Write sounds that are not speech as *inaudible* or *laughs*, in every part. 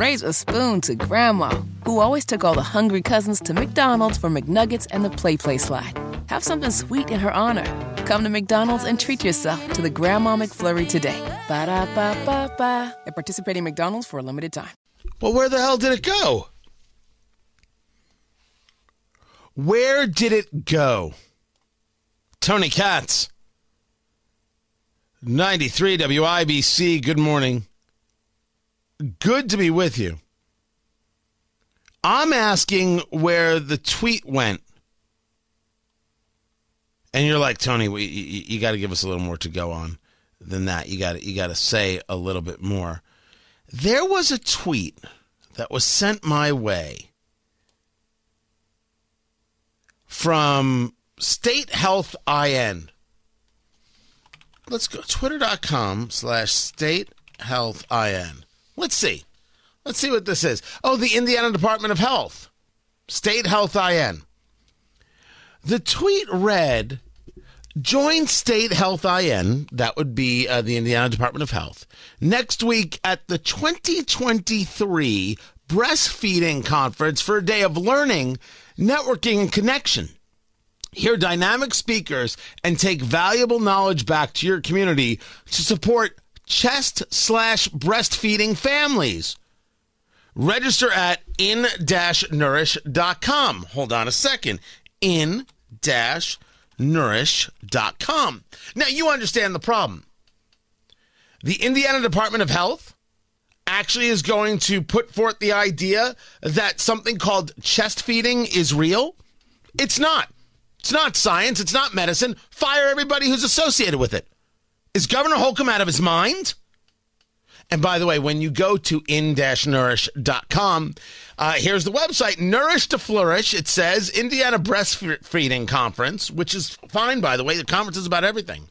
raise a spoon to Grandma, who always took all the hungry cousins to McDonald's for McNuggets and the PlayPlace slide. Have something sweet in her honor. Come to McDonald's and treat yourself to the Grandma McFlurry today. Ba da ba ba ba. At participating McDonald's for a limited time. Well, where the hell did it go? Where did it go? Tony Katz. 93 WIBC. Good morning. Good to be with you. I'm asking where the tweet went. And you're like, Tony, we, you, you got to give us a little more to go on than that. You got you got to say a little bit more. There was a tweet that was sent my way from State Health IN. Let's go twitter.com slash state health IN. Let's see. Let's see what this is. Oh, the Indiana Department of Health. State Health IN. The tweet read Join State Health IN, that would be uh, the Indiana Department of Health, next week at the 2023 Breastfeeding Conference for a day of learning, networking, and connection. Hear dynamic speakers and take valuable knowledge back to your community to support chest slash breastfeeding families. Register at in-nourish.com. Hold on a second. In-nourish.com. Now you understand the problem. The Indiana Department of Health actually is going to put forth the idea that something called chest feeding is real. It's not. It's not science. It's not medicine. Fire everybody who's associated with it. Is Governor Holcomb out of his mind? And by the way, when you go to in-nourish.com, uh, here's the website, Nourish to Flourish. It says Indiana Breastfeeding Conference, which is fine, by the way. The conference is about everything.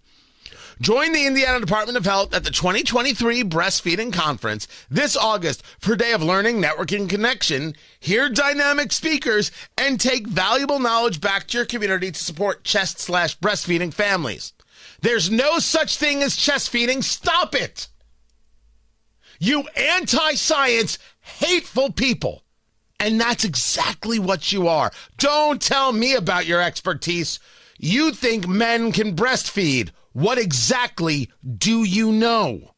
Join the Indiana Department of Health at the 2023 Breastfeeding Conference this August for a day of learning, networking, connection, hear dynamic speakers, and take valuable knowledge back to your community to support chest slash breastfeeding families. There's no such thing as chest feeding. Stop it. You anti science, hateful people. And that's exactly what you are. Don't tell me about your expertise. You think men can breastfeed. What exactly do you know?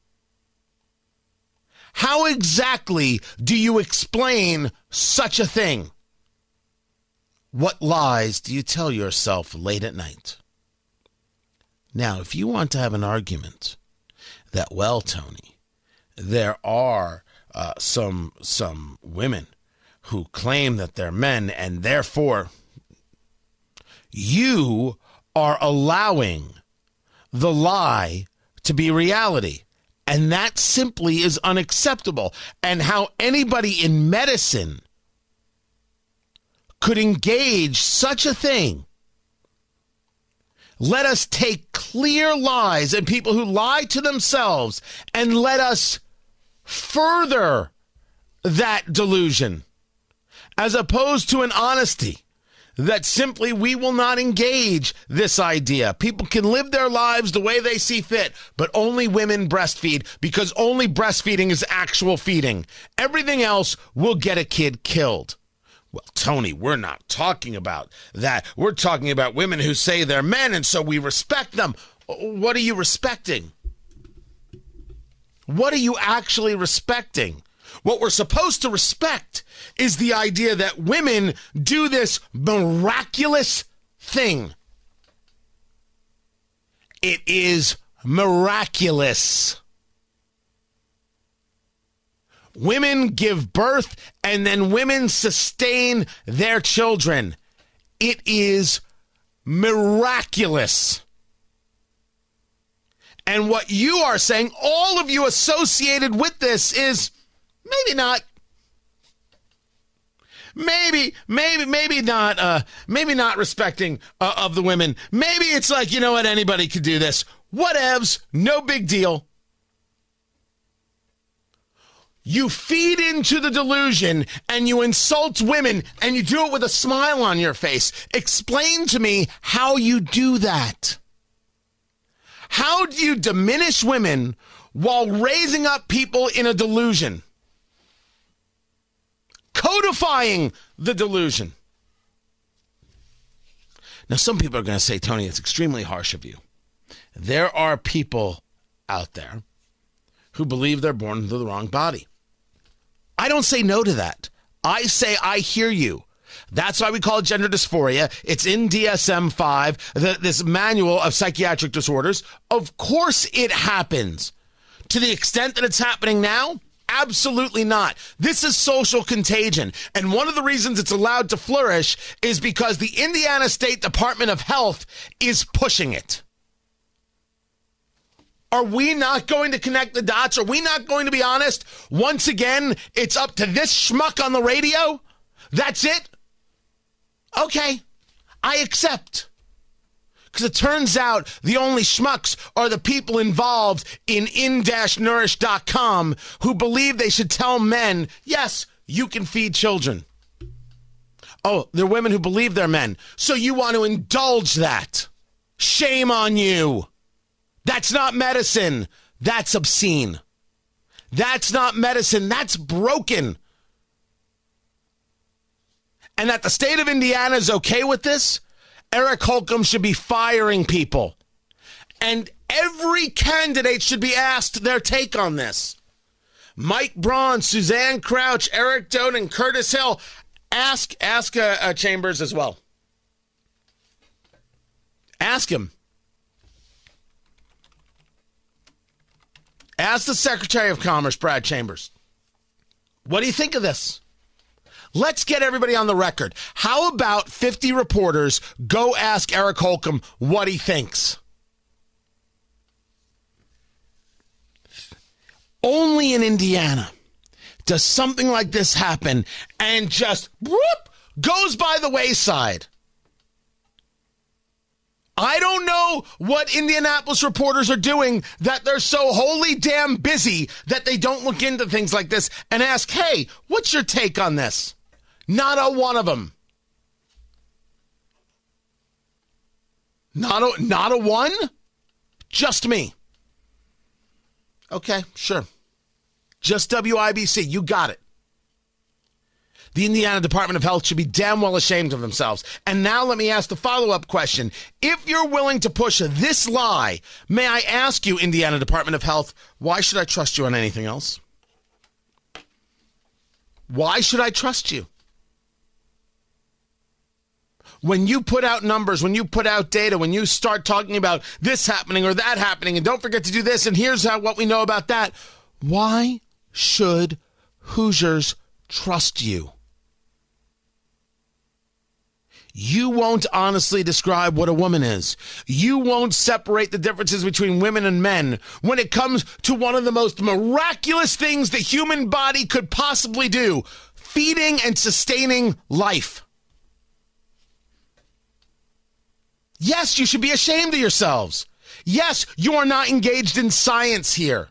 How exactly do you explain such a thing? What lies do you tell yourself late at night? Now, if you want to have an argument that, well, Tony, there are uh, some some women who claim that they're men, and therefore you are allowing the lie to be reality. And that simply is unacceptable. And how anybody in medicine could engage such a thing. Let us take clear lies and people who lie to themselves and let us further that delusion as opposed to an honesty that simply we will not engage this idea. People can live their lives the way they see fit, but only women breastfeed because only breastfeeding is actual feeding. Everything else will get a kid killed. Well, Tony, we're not talking about that. We're talking about women who say they're men and so we respect them. What are you respecting? What are you actually respecting? What we're supposed to respect is the idea that women do this miraculous thing. It is miraculous. Women give birth and then women sustain their children. It is miraculous. And what you are saying, all of you associated with this, is maybe not. Maybe, maybe, maybe not. Uh, maybe not respecting uh, of the women. Maybe it's like you know what, anybody could do this. Whatevs, no big deal. You feed into the delusion and you insult women and you do it with a smile on your face. Explain to me how you do that. How do you diminish women while raising up people in a delusion? Codifying the delusion. Now, some people are going to say, Tony, it's extremely harsh of you. There are people out there who believe they're born into the wrong body. I don't say no to that. I say, I hear you. That's why we call it gender dysphoria. It's in DSM 5, this manual of psychiatric disorders. Of course, it happens. To the extent that it's happening now, Absolutely not. This is social contagion. And one of the reasons it's allowed to flourish is because the Indiana State Department of Health is pushing it. Are we not going to connect the dots? Are we not going to be honest? Once again, it's up to this schmuck on the radio? That's it? Okay, I accept. Because it turns out the only schmucks are the people involved in in-nourish.com who believe they should tell men, yes, you can feed children. Oh, they're women who believe they're men. So you want to indulge that. Shame on you. That's not medicine. That's obscene. That's not medicine. That's broken. And that the state of Indiana is okay with this, Eric Holcomb should be firing people. And every candidate should be asked their take on this. Mike Braun, Suzanne Crouch, Eric Doden Curtis Hill. Ask ask uh, uh, Chambers as well. Ask him. Ask the Secretary of Commerce, Brad Chambers. What do you think of this? Let's get everybody on the record. How about 50 reporters go ask Eric Holcomb what he thinks? Only in Indiana does something like this happen and just whoop, goes by the wayside. I don't know what Indianapolis reporters are doing that they're so holy damn busy that they don't look into things like this and ask, hey, what's your take on this? Not a one of them. Not a, not a one? Just me. Okay, sure. Just WIBC. You got it. The Indiana Department of Health should be damn well ashamed of themselves. And now let me ask the follow up question. If you're willing to push this lie, may I ask you, Indiana Department of Health, why should I trust you on anything else? Why should I trust you? when you put out numbers, when you put out data, when you start talking about this happening or that happening, and don't forget to do this, and here's how, what we know about that, why should Hoosiers trust you? You won't honestly describe what a woman is. You won't separate the differences between women and men when it comes to one of the most miraculous things the human body could possibly do feeding and sustaining life. Yes, you should be ashamed of yourselves. Yes, you are not engaged in science here.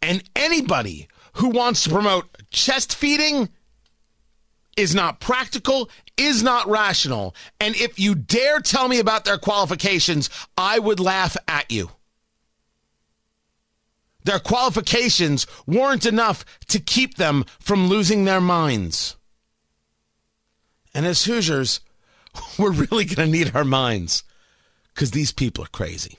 And anybody who wants to promote chest feeding is not practical, is not rational. And if you dare tell me about their qualifications, I would laugh at you. Their qualifications weren't enough to keep them from losing their minds. And as Hoosiers, *laughs* we're really going to need our minds because these people are crazy.